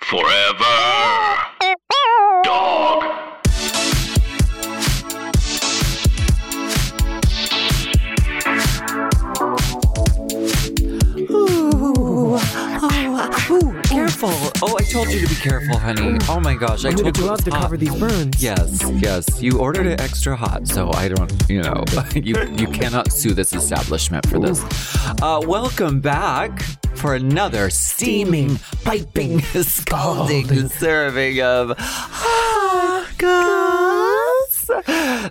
Forever. Careful. Oh, I told you to be careful, honey. Oh my gosh, I I'm told you out to hot. cover these burns. Yes, yes. You ordered it extra hot, so I don't, you know, you you cannot sue this establishment for this. Uh, welcome back for another steaming, piping, scalding serving of hot goss.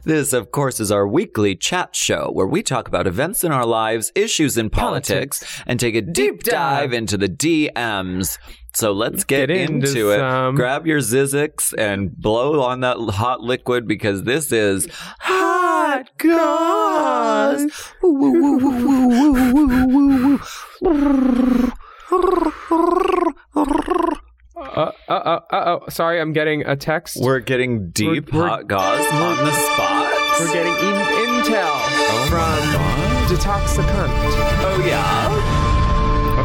This, of course, is our weekly chat show where we talk about events in our lives, issues in politics, and take a deep dive into the DMs. So let's get, Get into into it. some- Grab your Zizix and blow on that hot liquid because this is hot goss. Uh, uh, uh, uh, oh, sorry, I'm getting a text. We're getting deep We're- hot goss on the spot. We're getting in- intel from Detox Icunt. Oh yeah.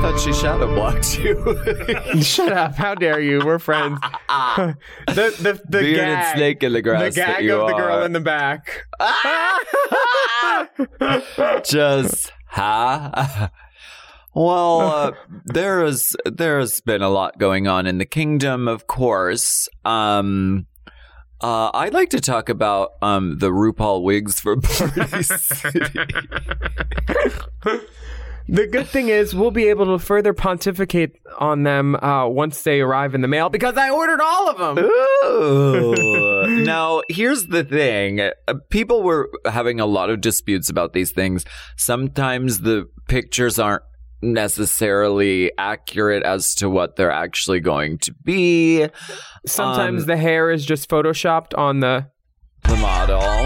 I thought she shadow blocked you. Shut up! How dare you? We're friends. the the the Bearded gag, snake in the grass. the gag of the girl in the back. just ha. Well, uh, there is there has been a lot going on in the kingdom, of course. Um, uh, I'd like to talk about um, the RuPaul wigs for Party City. The good thing is we'll be able to further pontificate on them uh, once they arrive in the mail because I ordered all of them. Ooh. now, here's the thing. Uh, People were having a lot of disputes about these things. Sometimes the pictures aren't necessarily accurate as to what they're actually going to be. Sometimes Um, the hair is just photoshopped on the. The model.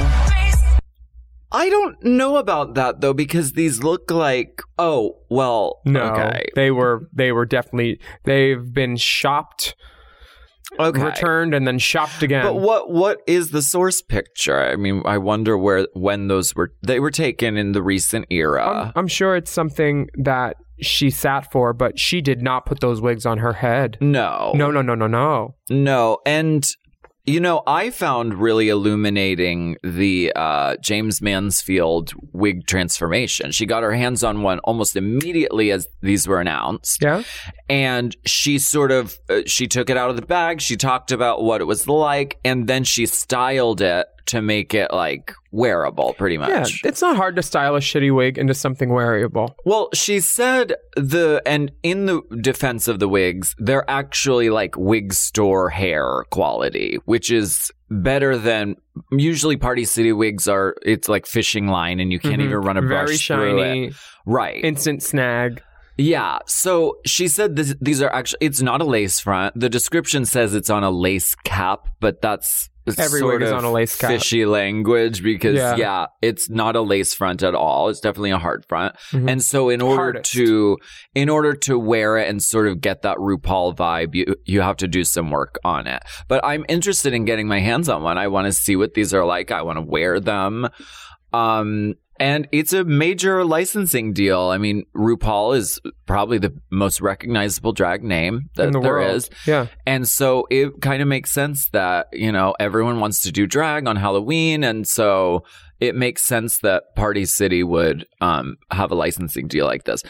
I don't know about that though because these look like oh well No, okay they were they were definitely they've been shopped, okay returned, and then shopped again. But what what is the source picture? I mean, I wonder where when those were they were taken in the recent era. I'm, I'm sure it's something that she sat for, but she did not put those wigs on her head. no, No, no, no, no, no. no, and you know, I found really illuminating the uh, Jaymes Mansfield wig transformation. She got her hands on one almost immediately as these were announced. Yeah. and she sort of uh, she took it out of the bag she talked about what it was like and then she styled it to make it like wearable pretty much Yeah, it's not hard to style a shitty wig into something wearable. well she said the and in the defense of the wigs they're actually like wig store hair quality which is better than usually party city wigs are it's like fishing line and you can't Mhm. even run a brush Very through shiny, it right instant snag. Yeah. So she said this, these are actually, it's not a lace front. The description says it's on a lace cap, but that's Every sort of on a lace cap. Fishy language because, Yeah. yeah. it's not a lace front at all. It's definitely a hard front. Mhm. And so in order Hardest. to, in order to wear it and sort of get that RuPaul vibe, you, you have to do some work on it. But I'm interested in getting my hands on one. I want to see what these are like. I want to wear them. Um, and it's a major licensing deal. I mean, RuPaul is probably the most recognizable drag name that in the there world. is. Yeah. And so it kind of makes sense that, you know, everyone wants to do drag on Halloween. And so it makes sense that Party City would um, have a licensing deal like this.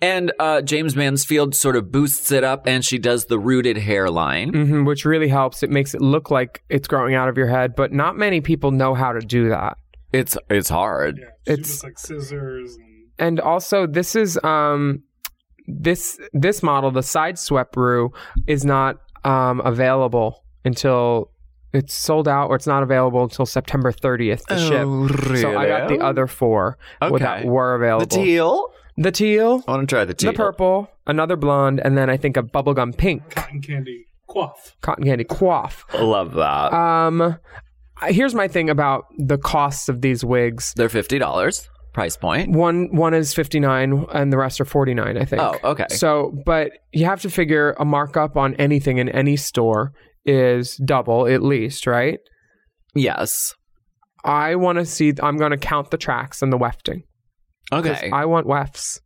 And uh, Jaymes Mansfield sort of boosts it up, and she does the rooted hairline. hmm which really helps. It makes it look like it's growing out of your head, but not many people know how to do that. It's it's hard. Yeah, she It's- was like scissors and And also, this is um, this this model, the side swept roux, is not um, available until it's sold out, or it's not available until September 30th to ship. Really? So I got the other four okay. that were available. the teal. The teal, I want to try the teal. the purple, another blonde, and then I think a bubblegum pink, cotton candy quaff. cotton candy quaff. I love that. Um, here's my thing about the costs of these wigs. They're fifty dollars price point. One one is 59 and the rest are 49, I think. Oh, okay. So, but you have to figure a markup on anything in any store is double at least, right? Yes. I want to see I'm going to count the tracks and the wefting. Okay. I want wefts.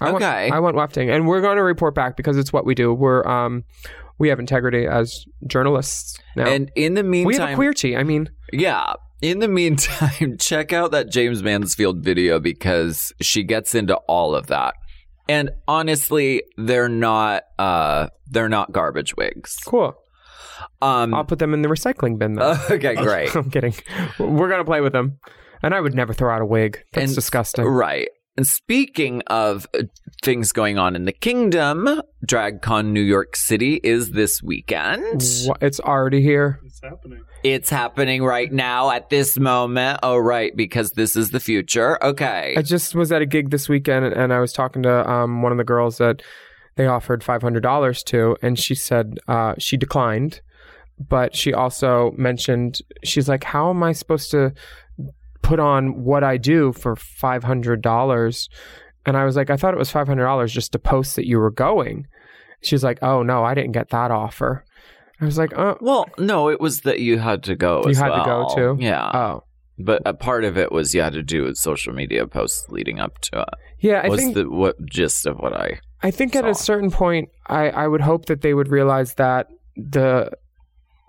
I want- Okay. I want wefting and we're going to report back because it's what we do. We're um we have integrity as journalists now. and in the meantime, we have a meantime, queer tea. I mean, yeah. In the meantime, check out that Jaymes Mansfield video because she gets into all of that. And honestly, they're not uh they're not garbage wigs. cool. Um I'll put them in the recycling bin then. okay, great. I'm kidding. We're going to play with them. And I would never throw out a wig. That's And- disgusting. Right. And speaking of uh, things going on in the kingdom, DragCon New York City is this weekend. Wha- It's already here. It's happening. It's happening right now at this moment. Oh, right, because this is the future. Okay. I just was at a gig this weekend and I was talking to um, one of the girls that they offered $500 to, and she said uh, she declined. But she also mentioned, she's like, How am I supposed to put on what I do for $500? And I was like, I thought it was $500 just to post that you were going. She's like, Oh, no, I didn't get that offer. I was like, Oh, well, no, it was that you had to go. You had to go well. too? Yeah. oh. but a part of it was you had to do with social media posts leading up to it. Yeah, I was think the what gist of what I I think at a certain point, I, I would hope that they would realize that the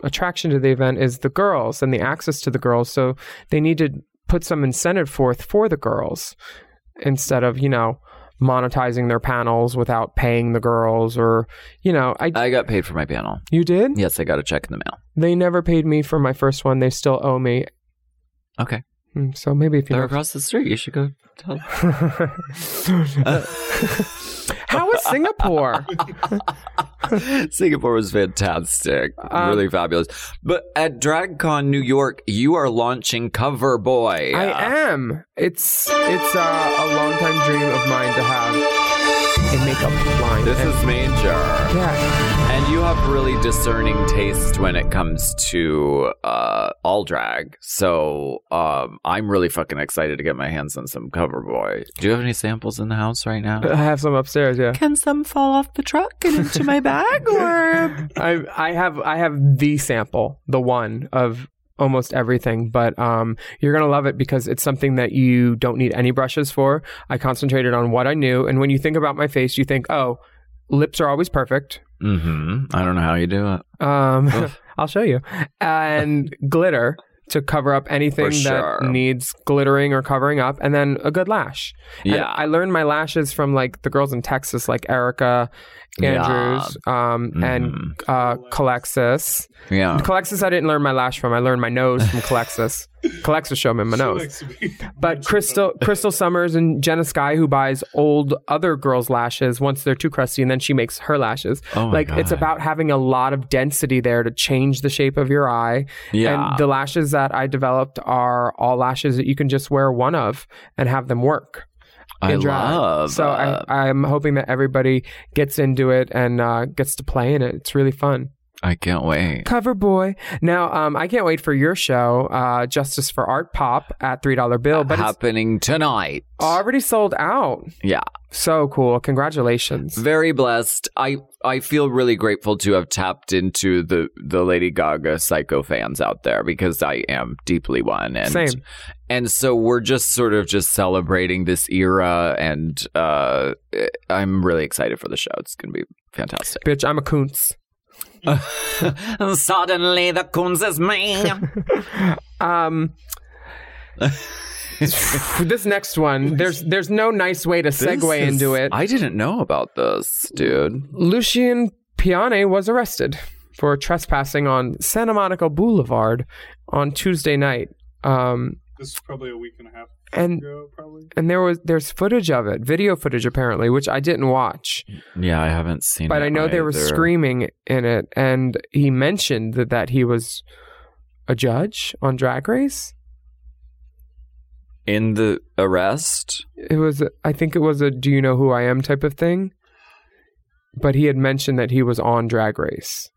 attraction to the event is the girls and the access to the girls. So they need to put some incentive forth for the girls instead of, you know, monetizing their panels without paying the girls or, you know, I, I got paid for my panel. you did? Yes, I got a check in the mail. They never paid me for my first one. They still owe me. Okay. Hmm, So maybe if you They're know. across the street. You should go tell How was Singapore? Singapore was fantastic, Um, really fabulous. But at DragCon New York, you are launching Cover Boy. I am. It's it's uh, a long time dream of mine to have a makeup line. This And- is major, yeah. and you have really discerning taste when it comes to uh, all drag. So um, I'm really fucking excited to get my hands on some Cover Boy. Do you have any samples in the house right now? I have some upstairs. Yeah. Can some fall off the truck and into my bag, or I I have I have the sample, the one of almost everything, but um, you're gonna love it because it's something that you don't need any brushes for. I concentrated on what I knew, and when you think about my face, you think, oh, lips are always perfect. hmm I don't know how you do it. Um, I'll show you. And glitter to cover up anything sure. that needs glittering or covering up, and then a good lash. And Yeah. I learned my lashes from like the girls in Texas, like Erica Andrews, um, and Mhm. uh, Calexis. Yeah. Calexis, I didn't learn my lash from. I learned my nose from Calexis. Calexis showed me my She nose. likes to be But Crystal Crystal Summers and Jenna Sky, who buys old other girls' lashes once they're too crusty, and then she makes her lashes. Oh my like it's about having a lot of density there to change the shape of your eye. Yeah. And the lashes that I developed are all lashes that you can just wear one of and have them work. I in love. So uh, I, I'm hoping that everybody gets into it and uh, gets to play in it. It's really fun. I can't wait. Cover boy. Now, um, I can't wait for your show, uh, Justice for Art Pop at three dollar bill, but it's happening tonight. already sold out. Yeah, So cool! Congratulations. very blessed. I I feel really grateful to have tapped into the the Lady Gaga psycho fans out there because I am deeply one. And Same. and so we're just sort of just celebrating this era, and uh, I'm really excited for the show. It's gonna be fantastic. Bitch, I'm a Kuntz. Suddenly, the Kunz is me. Um, this next one, there's there's no nice way to This segue is- into it. I didn't know about this, dude. Lucian Piane was arrested for trespassing on Santa Monica Boulevard on Tuesday night. Um, This is probably a week and a half and ago, probably. and there was there's footage of it, video footage apparently, which I didn't watch, Yeah, I haven't seen it. but it I know they were screaming in it, and he mentioned that, that he was a judge on Drag Race. in the arrest. It was, I think it was a "Do you know who I am" type of thing, but he had mentioned that he was on Drag Race,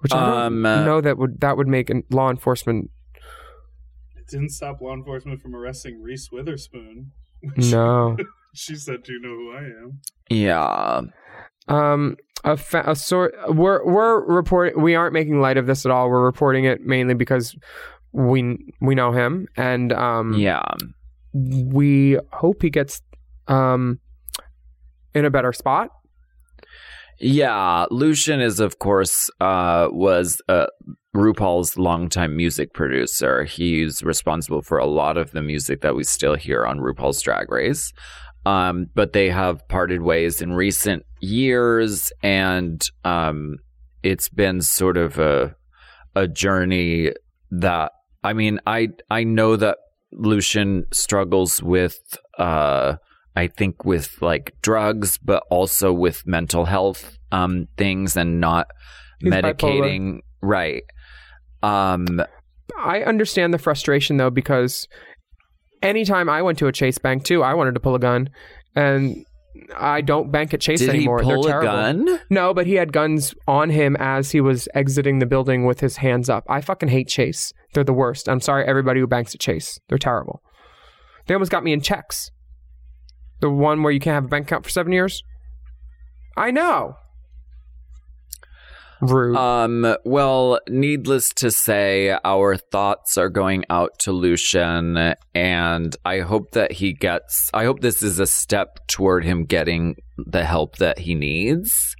which I don't Um, uh, know that would that would make law enforcement It didn't stop law enforcement from arresting Reese Witherspoon. no. She said, "Do you know who I am?" Yeah. Um, a, fa- a sort. We're we're reporting. We aren't making light of this at all. We're reporting it mainly because we we know him, and um, Yeah. we hope he gets um in a better spot. Yeah, Lucian is of course uh was uh RuPaul's longtime music producer. He's responsible for a lot of the music that we still hear on RuPaul's Drag Race. Um but they have parted ways in recent years and um it's been sort of a a journey that I mean, I I know that Lucian struggles with uh I think with like drugs, but also with mental health um, things and not He's medicating. Right. Um, I understand the frustration though because anytime I went to a Chase bank too, I wanted to pull a gun, and I don't bank at Chase did he anymore. pull They're a terrible. gun? No, but he had guns on him as he was exiting the building with his hands up. I fucking hate Chase. They're the worst. I'm sorry, everybody who banks at Chase. They're terrible. They almost got me in checks. The one where you can't have a bank account for seven years. I know. Rude. Um, well, needless to say, our thoughts are going out to Lucian, and I hope that he gets. I hope this is a step toward him getting the help that he needs.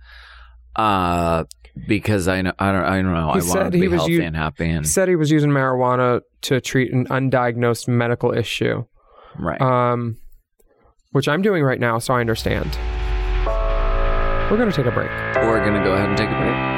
Uh, because I know I don't I don't know. He I want to be healthy u- and happy and he said he was using marijuana to treat an undiagnosed medical issue, right. um, which I'm doing right now, so I understand. We're going to take a break. We're gonna go ahead and take a break.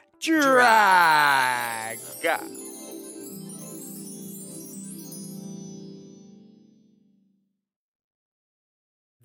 drag.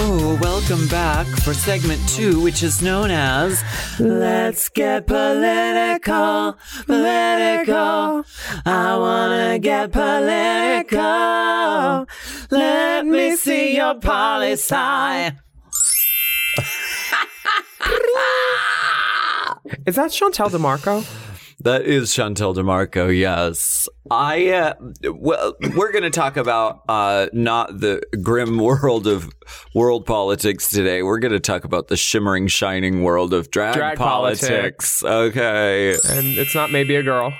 Oh, welcome back for segment two, which is known as Let's Get Political, Political. I wanna get political. Let me see your policy. Is that Chantel DeMarco? That is Chantel DeMarco, yes. I, uh, well, we're going to talk about uh, not the grim world of world politics today. We're going to talk about the shimmering, shining world of drag, Drag politics. Okay. And it's not maybe a girl.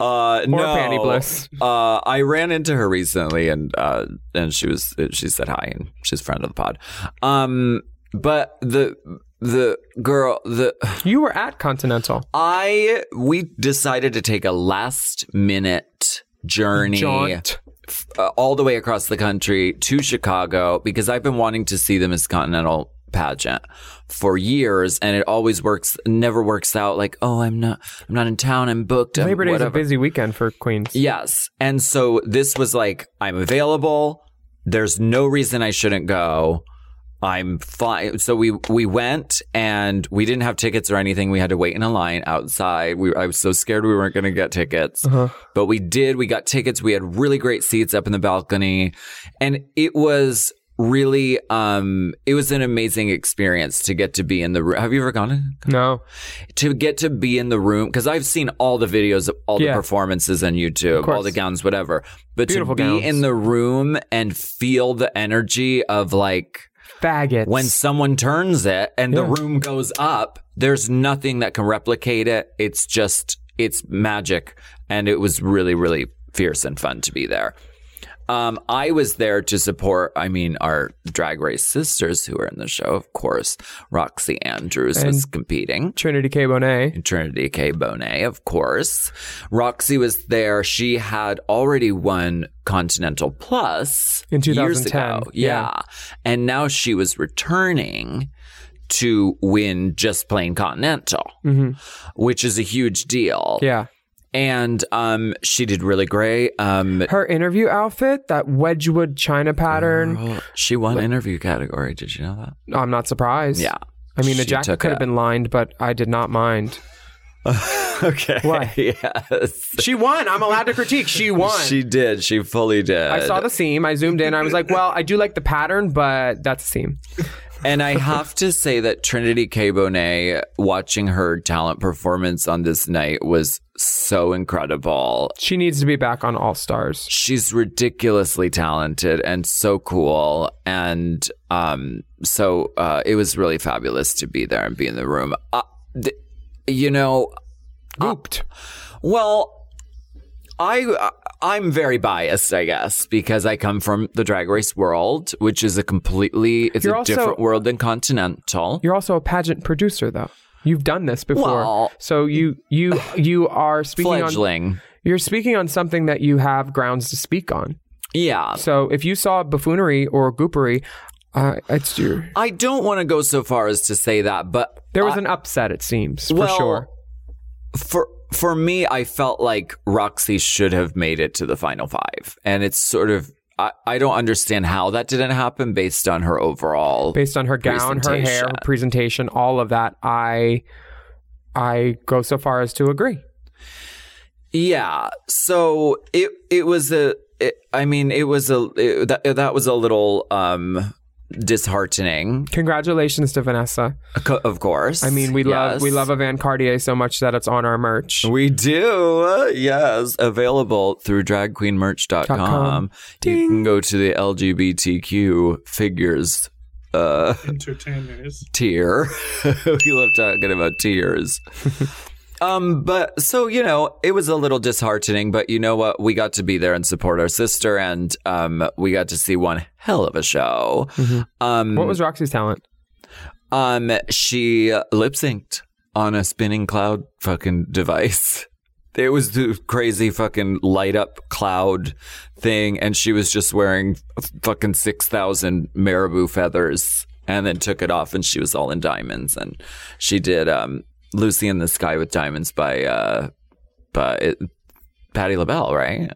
Uh, no. Panti Bliss. Uh, I ran into her recently, and uh, and she was she said hi, and she's a friend of the pod. Um, but the the girl the You were at Continental. I we decided to take a last minute journey Jaunt. f- uh, all the way across the country to Chicago because I've been wanting to see the Miss Continental pageant for years and it always works never works out like oh I'm not I'm not in town I'm booked I'm Labor Day is a whatever. busy weekend for Queens. Yes. And so this was like, I'm available. There's no reason I shouldn't go. I'm fine. So we we went and we didn't have tickets or anything. We had to wait in a line outside. We I was so scared we weren't going to get tickets, but we did. We got tickets. We had really great seats up in the balcony, and it was really um it was an amazing experience to get to be in the room. Have you ever gone? No. to get to be in the room because I've seen all the videos of all Yeah. the performances on YouTube, all the gowns, whatever. But Beautiful to be gowns. in the room and feel the energy of like Faggots. when someone turns it and the room goes up, there's nothing that can replicate it. It's just it's magic, and it was really really fierce and fun to be there. Um, I was there to support, I mean, our drag race sisters who are in the show, of course. Roxxxy Andrews was competing. Trinity K. Bonet. Trinity K. Bonet, of course. Roxxxy was there. She had already won Continental Plus In years 2010, ago. yeah. Yeah. And now she was returning to win just plain Continental, which is a huge deal. Mm-hmm. Yeah. And um, she did really great. Um, Her interview outfit, that Wedgwood China pattern. she won interview category. Did you know that? I'm not surprised. Yeah. I mean, the She jacket took could have it. been lined, but I did not mind. Okay. Why? yes. She won. I'm allowed to critique. She won. She did. She fully did. I saw the seam. I zoomed in. I was like, well, I do like the pattern, but that's a seam. And I have to say that Trinity K. Bonet, watching her talent performance on this night was so incredible. She needs to be back on All Stars. She's ridiculously talented and so cool. And um, so uh, it was really fabulous to be there and be in the room. Uh, th- you know, Gooped. well, I I'm very biased, I guess, because I come from the drag race world, which is a completely it's You're a also- different world than continental. You're also a pageant producer, though. You've done this before, Well- so you you you are speaking on you're speaking on something that you have grounds to speak on. Yeah. So if you saw buffoonery or goopery, uh, it's your I don't want to go so far as to say that, but there was I- an upset. It seems for well, sure. For for me, I felt like Roxxxy should have made it to the final five, and it's sort of I, I don't understand how that didn't happen based on her overall. Based on her gown, her hair, her presentation. all of that, I I go so far as to agree. Yeah. So it it was a. It, I mean, it was a it, that that was a little um disheartening. Congratulations to Vanessa. Co- Of course. I mean, we love we love a Van Cartier so much that it's on our merch. We do. Yes. Available through dragqueenmerch.com. com. You can go to the LGBTQ figures uh, Entertainers. tier. we love talking about tiers. um, but so, you know, it was a little disheartening, but you know what? We got to be there and support our sister and um we got to see one hell of a show. Um What was Roxxxy's talent? um she lip synced on a spinning cloud fucking device. It was the crazy fucking light up cloud thing, and she was just wearing fucking six thousand marabou feathers, and then took it off, and she was all in diamonds, and she did um, "Lucy in the Sky with Diamonds" by uh, by it, Patti LaBelle, right?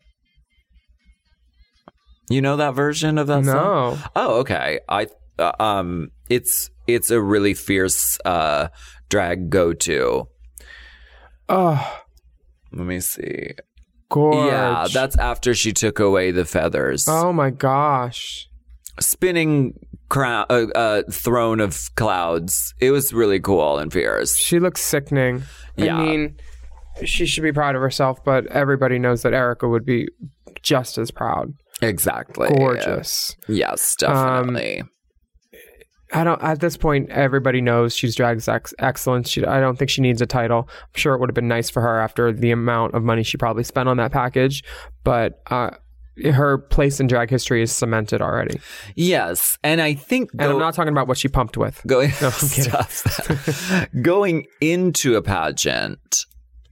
You know that version of that song? No. Oh, okay. I uh, um, it's it's a really fierce uh drag go to. Oh, Let me see. gorge. Yeah, that's after she took away the feathers. Oh my gosh. Spinning crown, uh, uh, throne of clouds. It was really cool and fierce. She looks sickening. Yeah. I mean, she should be proud of herself, but everybody knows that Erica would be just as proud. Exactly. Gorgeous. Yes, definitely. I don't. At this point, everybody knows she's drag's ex- excellence. She, I don't think she needs a title. I'm sure it would have been nice for her after the amount of money she probably spent on that package, but uh, her place in drag history is cemented already. yes, and I think And I'm not talking about what she pumped with. going No, I'm kidding. Stop. going into a pageant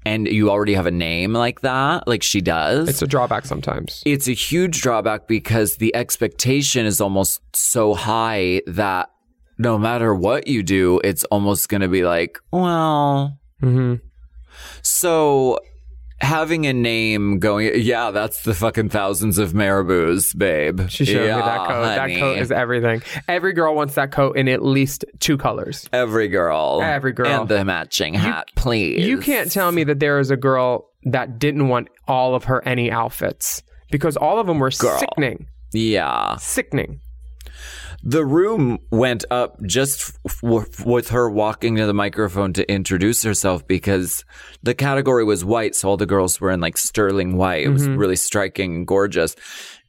and you already have a name like that, like she does. It's a drawback sometimes. it's a huge drawback because the expectation is almost so high that no matter what you do, it's almost going to be like, well, hmm so having a name going, yeah, that's the fucking thousands of marabous, babe. She showed yeah, me that coat. honey. That coat is everything. Every girl wants that coat in at least two colors. every girl, Every girl. and the matching hat, please. You can't tell me that there is a girl that didn't want all of her any outfits because all of them were Girl. sickening. Yeah. Sickening. The room went up just f- with her walking to the microphone to introduce herself because the category was white, so all the girls were in like sterling white. It was mm-hmm. really striking and gorgeous.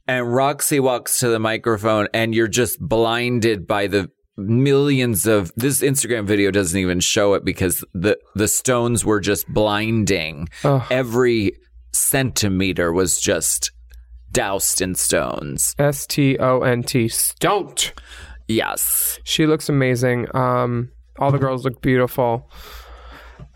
And Roxxxy walks to the microphone, and you're just blinded by the millions of this Instagram video doesn't even show it because the the stones were just blinding. Ugh. Every centimeter was just doused in stones. S T O N T. Stoned. Yes. She looks amazing. Um, all the girls look beautiful.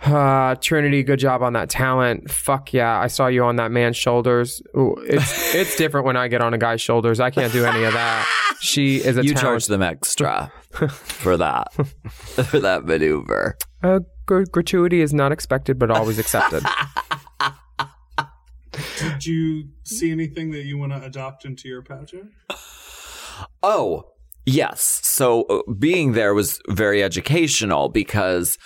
Uh, Trinity, good job on that talent. Fuck yeah, I saw you on that man's shoulders. Ooh, it's it's different when I get on a guy's shoulders. I can't do any of that. She is a you talent. charge them extra for that for that maneuver. Uh, gr- gratuity is not expected, but always accepted. Did you see anything that you want to adopt into your pageant? Oh, yes. So uh, being there was very educational because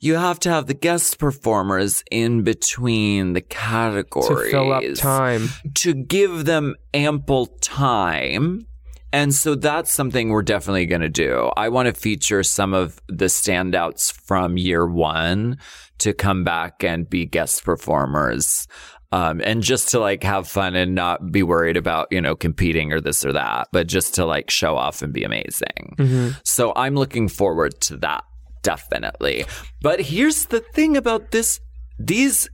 you have to have the guest performers in between the categories to categories fill up time. to give them ample time. And so that's something we're definitely going to do. I want to feature some of the standouts from year one to come back and be guest performers. Um, and just to like have fun and not be worried about, you know, competing or this or that, but just to like show off and be amazing. So I'm looking forward to that. Definitely. But here's the thing about this. These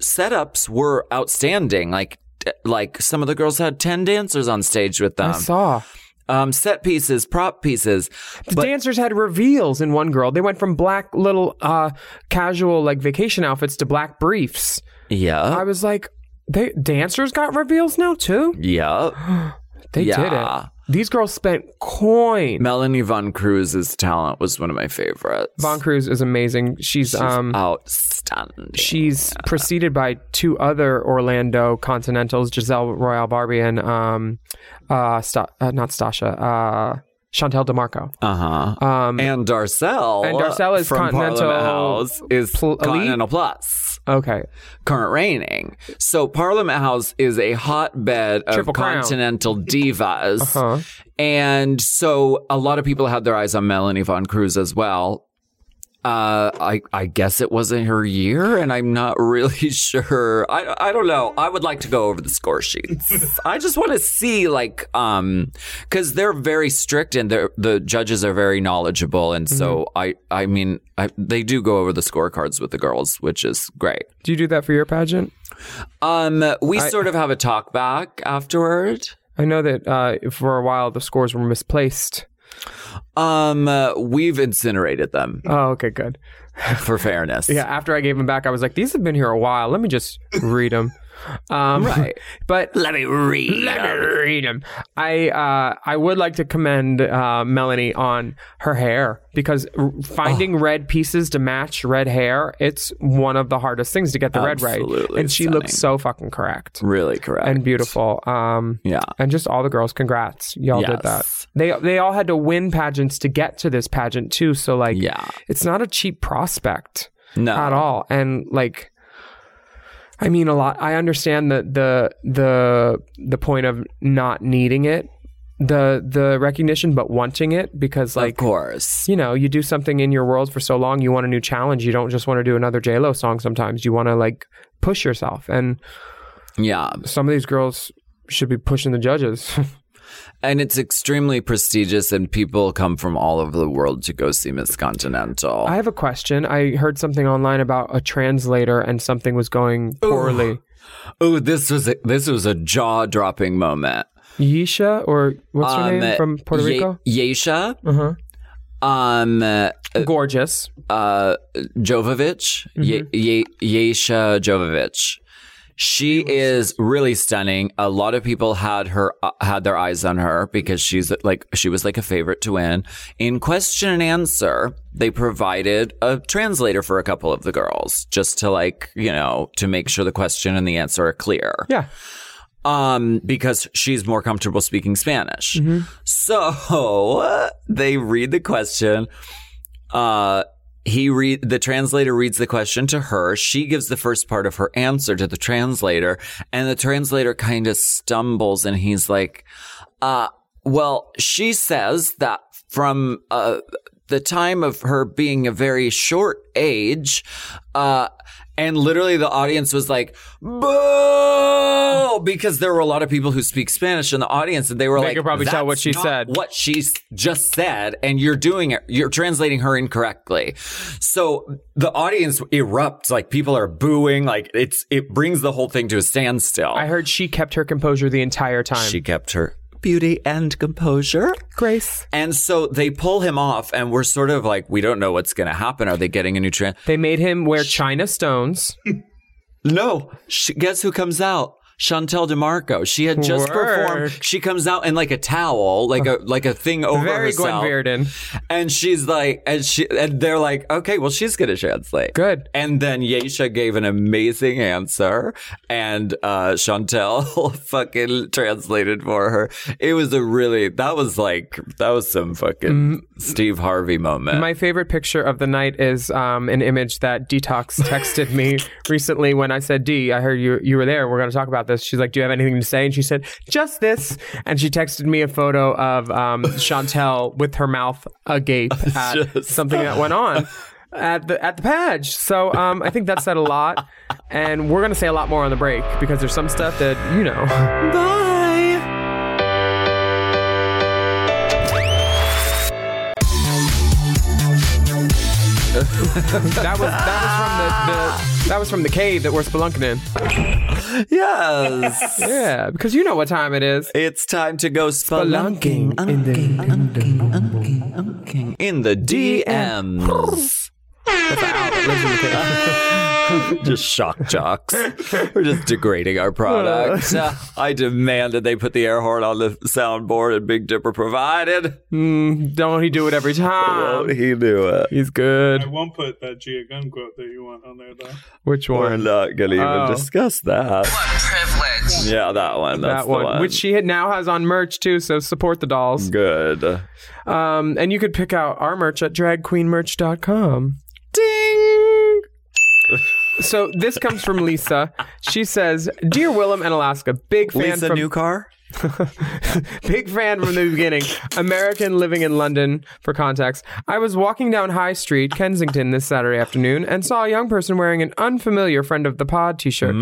setups were outstanding. Like, like some of the girls had 10 dancers on stage with them. I saw. Um, set pieces, prop pieces. The But dancers had reveals in one girl. They went from black little uh casual like vacation outfits to black briefs. yeah. I was like, they dancers got reveals now too? yeah. They did it. These girls spent coin. Melanie Von Cruz's talent was one of my favorites. Von Cruz is amazing. She's, She's um outstanding. she's preceded by two other Orlando Continentals, Giselle Royale Barbie and um uh, Sta- uh not Stasha, uh Chantel DeMarco. uh huh. Um and Darcel. And Darcel is from Continental Parliament House is Pl-? Continental Plus. Okay. current reigning. So Parliament House is a hotbed of Triple Crown. continental divas. Uh-huh. And so a lot of people had their eyes on Melanie Von Cruz as well. Uh, I, I guess it wasn't her year, and I'm not really sure. I, I don't know. I would like to go over the score sheets. I just want to see, like, um, because they're very strict and they're, the judges are very knowledgeable, and so I, I mean, I, they do go over the scorecards with the girls, which is great. Do you do that for your pageant? Um, we sort of have a talk back afterward. I know that uh, for a while the scores were misplaced. Um, uh, we've incinerated them Oh, okay, good. for fairness. Yeah, after I gave them back, I was like, these have been here a while. Let me just read them. Um, Right. But Let me read. Let me read 'em. I uh, I would like to commend uh, Melanie on her hair because r- finding red pieces to match red hair it's one of the hardest things to get the red right. Absolutely And she looks so fucking correct Really correct. and beautiful. Um, Yeah. and just all the girls, congrats, y'all did that. They they all had to win pageants to get to this pageant too. So like, Yeah. it's not a cheap prospect No. at all. And like, I mean, a lot. I understand the the the the point of not needing it, the the recognition, but wanting it because like of course. You know, you do something in your world for so long, you want a new challenge. You don't just want to do another J Lo song. Sometimes you want to like push yourself, and Yeah. some of these girls should be pushing the judges. And it's extremely prestigious, and people come from all over the world to go see Miss Continental. I have a question. I heard something online about a translator and something was going poorly. oh, this was a, this was a jaw dropping moment. Yisha or what's her Um, name from Puerto Ye- Rico? Yesha, Uh-huh. um, uh, Gorgeous. uh, Jovovich, Ye- Ye- Yesha Jovovich. She is really stunning. A lot of people had her uh, had their eyes on her because she's like she was like a favorite to win. In question and answer, they provided a translator for a couple of the girls just to like you know to make sure the question and the answer are clear Yeah. um, because she's more comfortable speaking Spanish. So uh, they read the question. Uh, he read the translator reads the question to her. She gives the first part of her answer to the translator, and the translator kind of stumbles, and he's like, "Uh, well, she says that from uh." The time of her being a very short age, uh, and literally the audience was like, boo! Because there were a lot of people who speak Spanish in the audience and they were They like, could probably tell what she said." What she just said, and you're doing it, you're translating her incorrectly. So the audience erupts, like people are booing, like it's, it brings the whole thing to a standstill. I heard she kept her composure the entire time. she kept her beauty and composure. Grace. And so they pull him off, and we're sort of like, we don't know what's going to happen. Are they getting a new trend? They made him wear China stones. No. She, guess who comes out? Chantel DeMarco. She had just Word. performed. She comes out in like a towel, like a like a thing over Very Gwen herself. Verdon. And she's like, and she, and they're like, okay, well, she's gonna translate. Good. And then Yesha gave an amazing answer, and uh, Chantel fucking translated for her. It was a really, that was like, that was some fucking Steve Harvey moment. My favorite picture of the night is um, an image that Detox texted me recently when I said, D, I heard you you were there. We're going to talk about this. She's like, Do you have anything to say? And she said, Just this. And she texted me a photo of um, Chantel with her mouth agape at Just- something that went on. At the at the page, so um, I think that said a lot, and we're gonna say a lot more on the break because there's some stuff that you know. Bye. That was that was from the, the that was from the cave that we're spelunking in. Yes. Yeah, because you know what time it is. It's time to go spelunking in the in the DMs. That's an owl that lives in the cave. just shock jocks. We're just degrading our product. Uh, I demand that they put the air horn on the soundboard and Big Dipper provided. Mm, don't he do it every time? Won't he do it? He's good. I won't put that Gia Gunn quote that you want on there though. Which one? We're one? not going to even Oh. discuss that. What privilege. Yeah, that one. That's that one, the one. which she now has on merch too. So support the dolls. Good. Um, and you could pick out our merch at dragqueenmerch.com. Ding! So this comes from Lisa. She says, "Dear Willam and Alaska, big fan Lisa from new car. Big fan from the beginning. American living in London, for context. I was walking down High Street, Kensington, this Saturday afternoon and saw a young person wearing an unfamiliar friend of the pod t shirt.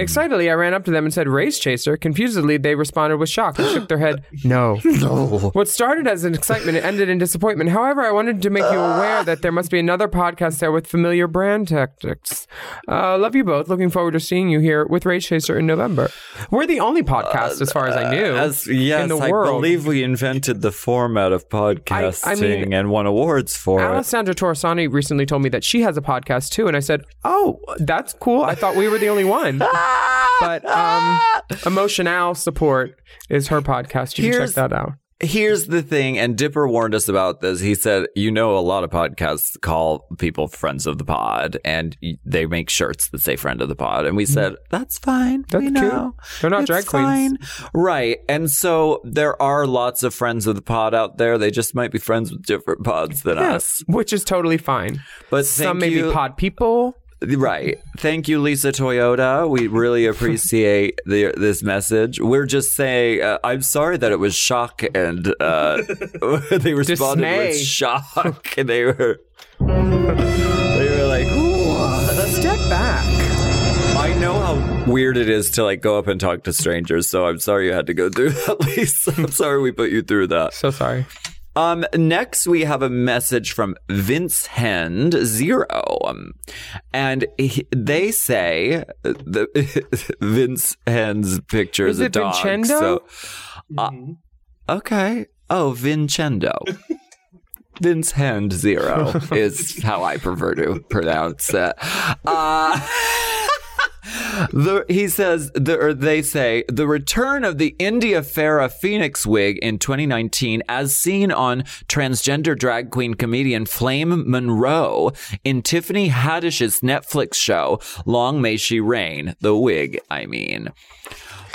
Excitedly, I ran up to them and said, Race Chaser. Confusedly, they responded with shock and shook their head, No. No. What started as an excitement ended in disappointment. However, I wanted to make you aware that there must be another podcast there with familiar brand tactics. Uh, love you both. Looking forward to seeing you here with Race Chaser in November. We're the only podcast, as far as I knew, As, yes, in the I world. believe we invented the format of podcasting and won awards for it. Alessandra Torresani recently told me that she has a podcast too, and I said, "Oh, that's cool. I thought we were the only one." but um, Emotional Support is her podcast. You can check that out. Here's the thing, and Dipper warned us about this. He said, "You know, a lot of podcasts call people friends of the pod, and they make shirts that say "friend of the pod." And we mm-hmm. said, "That's fine. That's we cute. know. They're not It's drag queens. fine." right?" And so there are lots of friends of the pod out there. They just might be friends with different pods than us. which is totally fine. But Some may you- be pod people. Right. Thank you, Lisa Toyota. We really appreciate the, this message. We're just saying, uh, I'm sorry that it was shock and uh, they responded Dismay. with shock. And they were, they were like, what? Step back. I know how weird it is to like go up and talk to strangers. So I'm sorry you had to go through that, Lisa. I'm sorry we put you through that. So sorry. Um, next we have a message from Vince Hend Zero, um, and he, they say the Vince Hend's picture is, Is a dog. Vincendo? So, uh, okay. Oh, Vincendo. Vince Hend Zero is how I prefer to pronounce it. Uh, The, he says, the, or they say, the return of the India Ferrah Phoenix wig in 2019, as seen on transgender drag queen comedian Flame Monroe in Tiffany Haddish's Netflix show, Long May She Reign. The wig, I mean.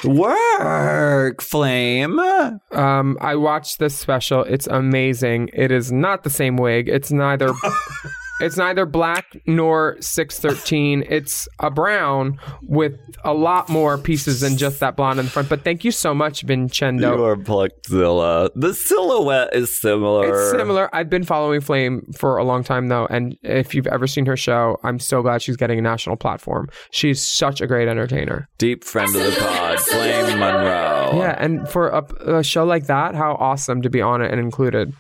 Work, Flame. Um, I watched this special. It's amazing. It is not the same wig. It's neither. It's neither black nor 613. It's a brown with a lot more pieces than just that blonde in the front. But thank you so much, Vincendo. You are Pluckzilla. The silhouette is similar. It's similar. I've been following Flame for a long time though, and if you've ever seen her show, I'm so glad she's getting a national platform. She's such a great entertainer. Deep friend of the pod, Flame Monroe. Yeah, and for a, a show like that, how awesome to be on it and included.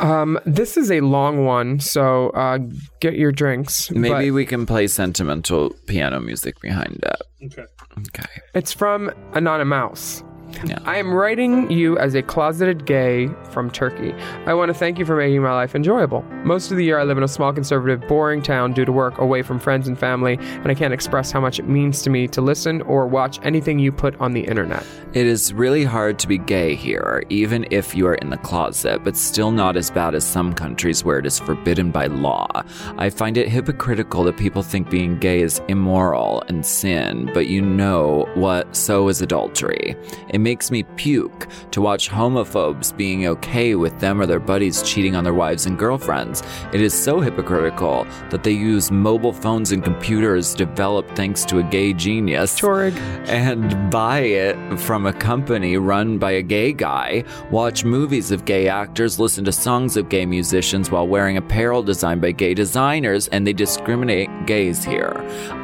Um, this is a long one, so uh, get your drinks. Maybe but we can play sentimental piano music behind it. Okay. Okay. it's from Anana Mouse. Yeah. I am writing you as a closeted gay from Turkey. I want to thank you for making my life enjoyable. Most of the year, I live in a small, conservative, boring town due to work, away from friends and family, and I can't express how much it means to me to listen or watch anything you put on the internet. It is really hard to be gay here, even if you are in the closet, but still not as bad as some countries where it is forbidden by law. I find it hypocritical that people think being gay is immoral and sin, but you know what? So is adultery. It makes me puke to watch homophobes being okay with them or their buddies cheating on their wives and girlfriends. It is so hypocritical that they use mobile phones and computers developed thanks to a gay genius Turing. and buy it from a company run by a gay guy, watch movies of gay actors, listen to songs of gay musicians while wearing apparel designed by gay designers, and they discriminate gays here.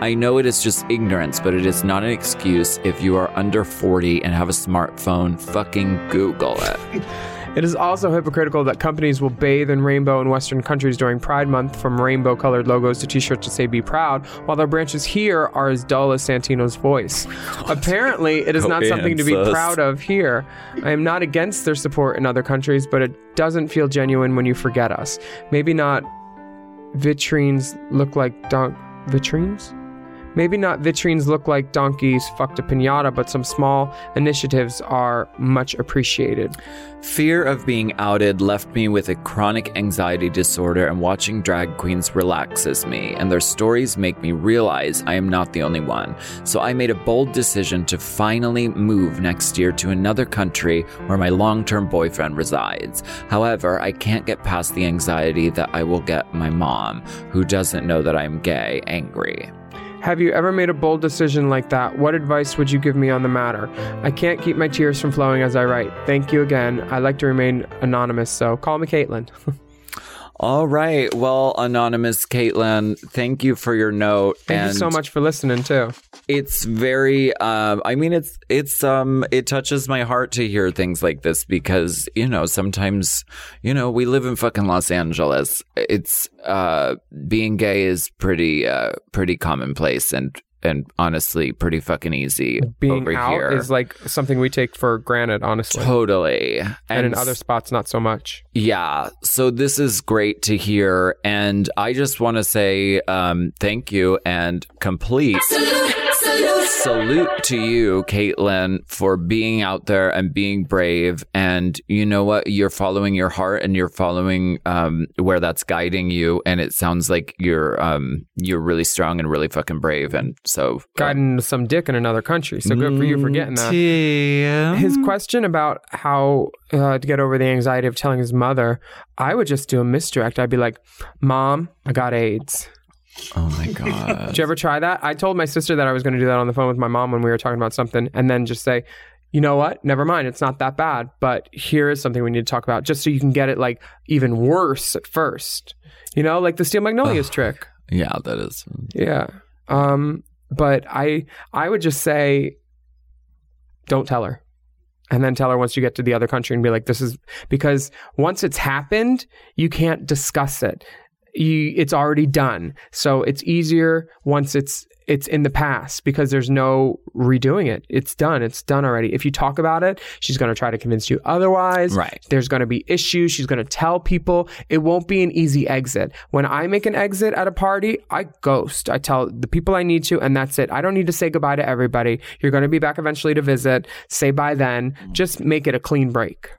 I know it is just ignorance, but it is not an excuse if you are under 40 and have a smartphone. Fucking Google it. It is also hypocritical that companies will bathe in rainbow in Western countries during Pride Month, from rainbow colored logos to t shirts to say be proud, while their branches here are as dull as Santino's voice. Apparently, it is not something to be proud of here. I am not against their support in other countries, but it doesn't feel genuine when you forget us. Maybe not vitrines look like dog vitrines? Maybe not vitrines look like donkeys fucked a pinata, but some small initiatives are much appreciated. Fear of being outed left me with a chronic anxiety disorder, and watching drag queens relaxes me, and their stories make me realize I am not the only one. So I made a bold decision to finally move next year to another country where my long term boyfriend resides. However, I can't get past the anxiety that I will get my mom, who doesn't know that I'm gay, angry. Have you ever made a bold decision like that? What advice would you give me on the matter? I can't keep my tears from flowing as I write. Thank you again. I like to remain anonymous, so call me Caitlin. All right. Well, anonymous Caitlin, thank you for your note. Thank and you so much for listening too. It's very um I mean it's it's um it touches my heart to hear things like this because, you know, sometimes, you know, we live in fucking Los Angeles. It's uh being gay is pretty uh pretty commonplace and and honestly pretty fucking easy Being over out here. is like something we take for granted, honestly. totally. and in other spots, not so much. Yeah. So this is great to hear. And I just want to say um, thank you and complete salute to you, Caitlin, for being out there and being brave. And you know what? You're following your heart and you're following um, where that's guiding you. And it sounds like you're um, you're really strong and really fucking brave. And so Guiding some dick in another country. So good for you for getting that. that. His question about how uh, to get over the anxiety of telling his mother, I would just do a misdirect. I'd be like, Mom, I got AIDS. Oh my god. Did you ever try that? I told my sister that I was going to do that on the phone with my mom when we were talking about something, and then just say, you know what? Never mind. It's not that bad, but here is something we need to talk about, just so you can get it like even worse at first. You know, like the Steel Magnolias trick. yeah, that is. Yeah. Um, but I I would just say, don't tell her. And then tell her once you get to the other country and be like, this is because once it's happened, you can't discuss it. You, it's already done. So it's easier once it's it's in the past because there's no redoing it. It's done. It's done already. If you talk about it, she's going to try to convince you otherwise. Right. There's going to be issues. She's going to tell people. It won't be an easy exit. When I make an exit at a party, I ghost. I tell the people I need to, and that's it. I don't need to say goodbye to everybody. You're going to be back eventually to visit. Say bye then. Just make it a clean break.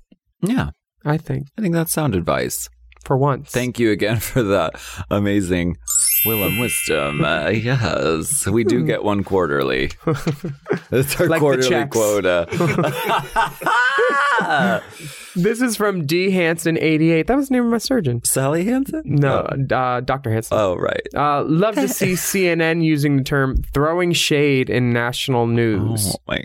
Yeah, I think I think that's sound advice. For once. Thank you again for that amazing Willam wisdom. Uh, yes, we do get one quarterly. It's our Like quarterly quota. This is from D Hanson 88. That was the name of my surgeon. Sally Hansen? No, uh, Dr. Hanson. Oh, right. Uh, love to see CNN using the term throwing shade in national news. Oh my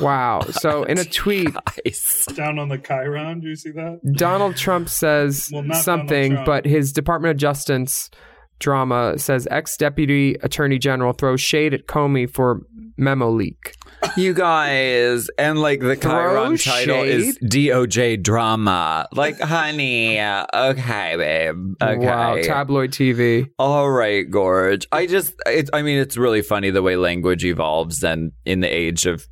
Wow. So in a tweet, Nice. Down on the Chyron, do you see that? Donald Trump says Well, something, Trump. but his Department of Justice drama says ex deputy attorney general throws shade at Comey for memo leak. You guys, and like the Chyron title is? DOJ drama. Like, honey, okay, babe. Okay. Wow. Tabloid TV. All right, Gorge. I just, it, I mean, it's really funny the way language evolves, and in the age of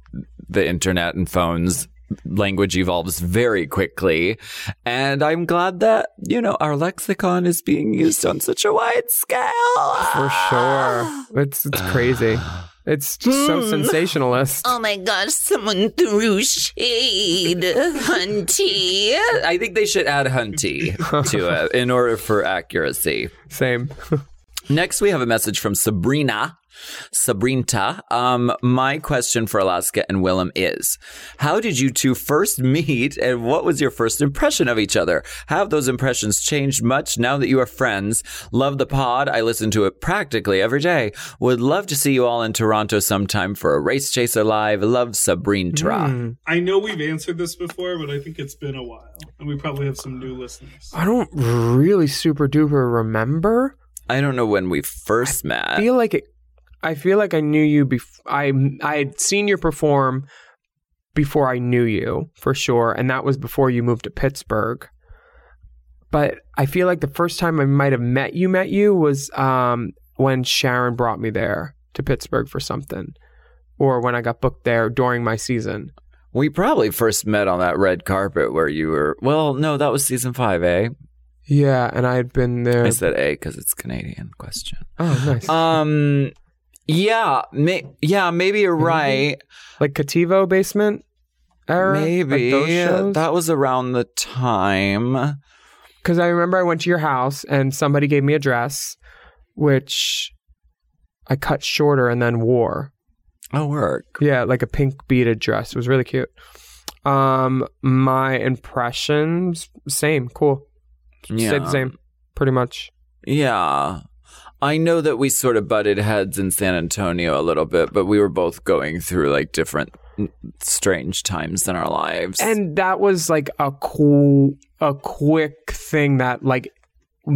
the internet and phones, language evolves very quickly. And I'm glad that, you know, our lexicon is being used on such a wide scale. For sure. Ah. It's it's crazy. It's just so hmm. sensationalist. Oh my gosh, someone threw shade, hunty. I think they should add hunty to it in order for accuracy. Same. Next, we have a message from Sabrina. Sabrinta. Um, my question for Alaska and Willam is How did you two first meet and what was your first impression of each other? Have those impressions changed much now that you are friends? Love the pod. I listen to it practically every day. Would love to see you all in Toronto sometime for a Race Chaser Live. Love Sabrintra. Hmm. I know we've answered this before, but I think it's been a while, and we probably have some new listeners. I don't really super duper remember. I don't know when we first met. I feel like it. I feel like I knew you before. I I had seen you perform before I knew you for sure, and that was before you moved to Pittsburgh. But I feel like the first time I might have met you, met you was um, when Sharon brought me there to Pittsburgh for something, or when I got booked there during my season. we probably first met on that red carpet where you were. Well, no, that was season five, eh? Yeah, and I had been there. I said A because it's Canadian question. oh, nice. Um, Yeah, may, yeah, maybe you're right. Like Cattivo basement era? Maybe Like those shows? that was around the time. Because I remember I went to your house and somebody gave me a dress, which I cut shorter and then wore. Oh, work. Yeah, like a pink beaded dress. It was really cute. Um, my impressions, same, cool. Yeah. Stayed the same, pretty much. Yeah. I know that we sort of butted heads in San Antonio a little bit, but we were both going through like different strange times in our lives. And that was like a cool, a quick thing that like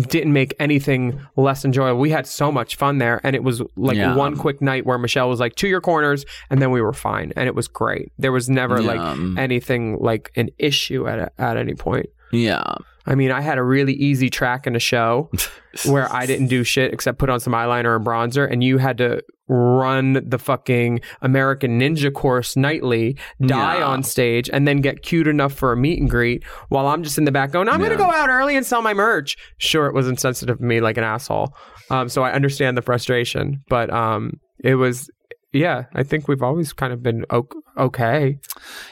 didn't make anything less enjoyable. We had so much fun there, and it was like Yeah. one quick night where Michelle was like to your corners, and then we were fine, and it was great. There was never Yeah. like anything like an issue at at any point. yeah. I mean, I had a really easy track in a show where I didn't do shit except put on some eyeliner and bronzer, and you had to run the fucking American Ninja course nightly, die Yeah. on stage, and then get cute enough for a meet and greet while I'm just in the back going, I'm going to go out early and sell my merch. Sure, it was insensitive of me like an asshole. Um, so I understand the frustration, but um, it was. Yeah, I think we've always kind of been okay.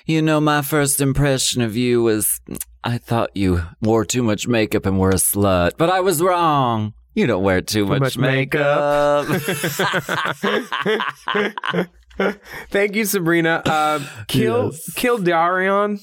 You know, my first impression of you was I thought you wore too much makeup and were a slut, but I was wrong. You don't wear too, much, much makeup. Thank you, Sabrina. Uh, Kill Yes. Kill Darion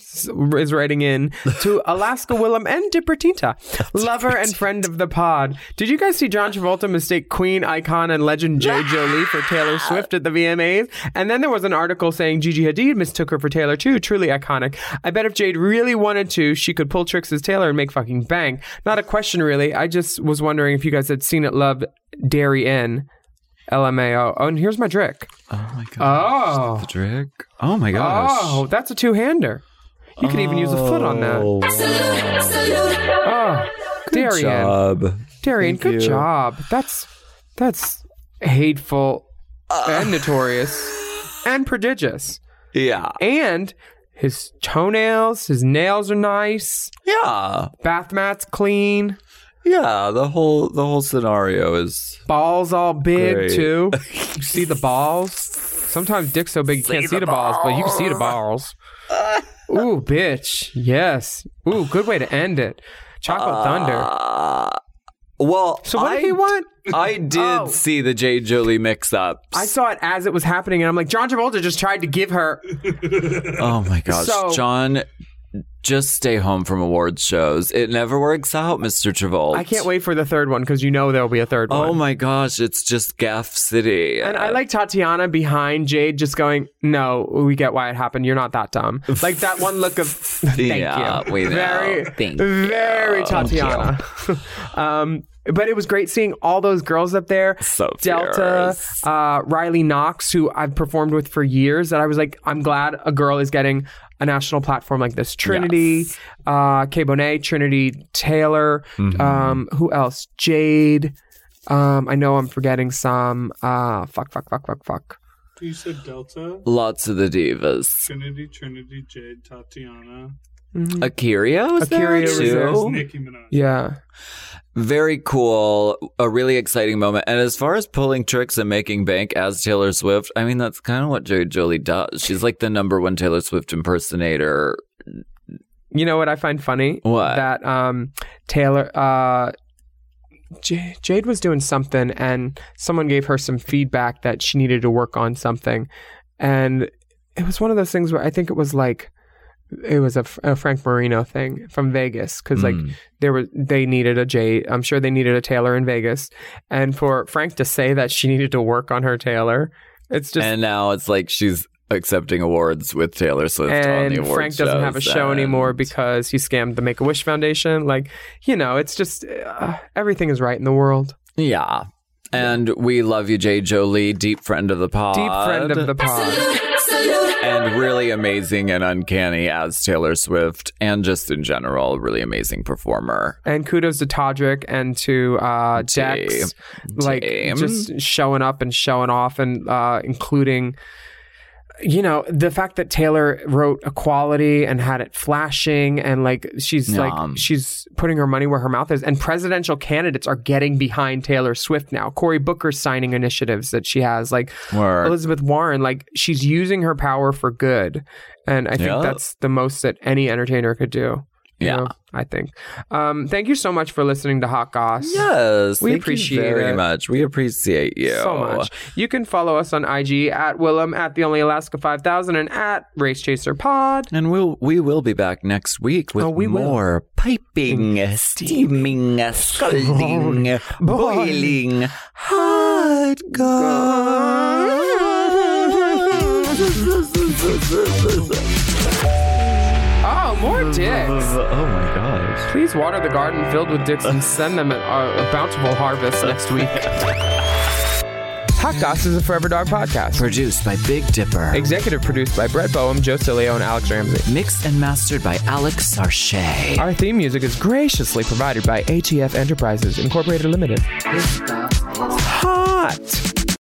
is writing in to Alaska Willam and Dippertinta, lover and friend of the pod. Did you guys see John Travolta mistake Queen icon and legend J. Jolie for Taylor Swift at the VMAs? And then there was an article saying Gigi Hadid mistook her for Taylor too. Truly iconic. I bet if Jade really wanted to, she could pull tricks as Taylor and make fucking bank. Not a question really. I just was wondering if you guys had seen it. Loved Dairy N. LMAO. Oh, and here's my drink. oh my gosh. Oh. The trick. Oh my gosh. Oh, that's a two hander. You could even use a foot on that. Oh, Oh, Darian. job. Darian, Thank good you. job. That's that's hateful ah. and notorious and prodigious. Yeah. And his toenails, his nails are nice. Yeah. Bath mat's clean. Yeah. The whole the whole scenario is Balls all big Great. too. You see the balls. Sometimes dick's so big you can't see the balls, but you can see the balls. Ooh, bitch. Yes. Ooh, good way to end it. Chocolate Thunder. Uh, well, So what I, did he want? I did Oh. see the J. Jolie mix-ups. I saw it as it was happening, and I'm like, John Travolta just tried to give her. Oh my gosh, So- John, just stay home from awards shows. It never works out, Mr. Travolta. I can't wait for the third one because you know there'll be a third one. Oh my gosh, it's just Gaff City. And I like Tatianna behind Jade just going, No, we get why it happened. You're not that dumb. Like that one look of thank Yeah, you. we know. Very, Thank very you. Tatianna. um, but it was great seeing all those girls up there. So Delta, fierce. uh, Riley Knox, who I've performed with for years, that I was like, I'm glad a girl is getting a national platform like this. Trinity, Yes. uh, K. Bonet, Trinity Taylor, Mm-hmm. um, who else? Jade. Um, I know I'm forgetting some. Uh, fuck, fuck, fuck, fuck, fuck. You said Delta, Lots of the divas. Trinity, Trinity, Jade, Tatianna. Akira was there Akira was too. there. Nicki Minaj. Yeah. Very cool. A really exciting moment. And as far as pulling tricks and making bank as Taylor Swift, I mean, that's kind of what Joey Jolie does. She's like the number one Taylor Swift impersonator. You know what I find funny? What? That um, Taylor, uh, J- Jade was doing something, and someone gave her some feedback that she needed to work on something, and it was one of those things where I think it was like it was a, a Frank Marino thing from Vegas because like Mm. there was they needed a Jade. I'm sure they needed a Taylor in Vegas, and for Frank to say that she needed to work on her Taylor, it's just and now it's like she's accepting awards with Taylor Swift on and the Frank doesn't have a show anymore because he scammed the Make a Wish Foundation. Like, you know, it's just uh, everything is right in the world. Yeah. And we love you, Jade Jolie, deep friend of the pod. Deep friend of the pod. And really amazing and uncanny as Taylor Swift, and just in general, really amazing performer. And kudos to Todrick and to uh, Dame. Dex, like Dame. just showing up and showing off, and uh, including you know, the fact that Taylor wrote Equality and had it flashing and like she's like she's putting her money where her mouth is and presidential candidates are getting behind Taylor Swift now. Cory Booker's signing initiatives that she has like Word. Elizabeth Warren like she's using her power for good. And I think that's the most that any entertainer could do. Yeah. know, I think. Um, thank you so much for listening to Hot Goss. Yes, We thank appreciate you very it. much. We appreciate you So much. You can follow us on IG at Willam at the Only Alaska Five Thousand and at Race Chaser Pod. And we'll we will be back next week with Oh, we will. more piping, steaming, scalding, boiling, hot more dicks. Oh, oh, oh, oh my gosh. Please water the garden filled with dicks and send them a, a bountiful harvest next week. Hot Goss is a Forever Dog podcast. Produced by Big Dipper. Executive produced by Brett Boehm, Joe Cilio, and Alex Ramsey. Mixed and mastered by Alex Sarche. Our theme music is graciously provided by ATF Enterprises Incorporated Limited. Hot.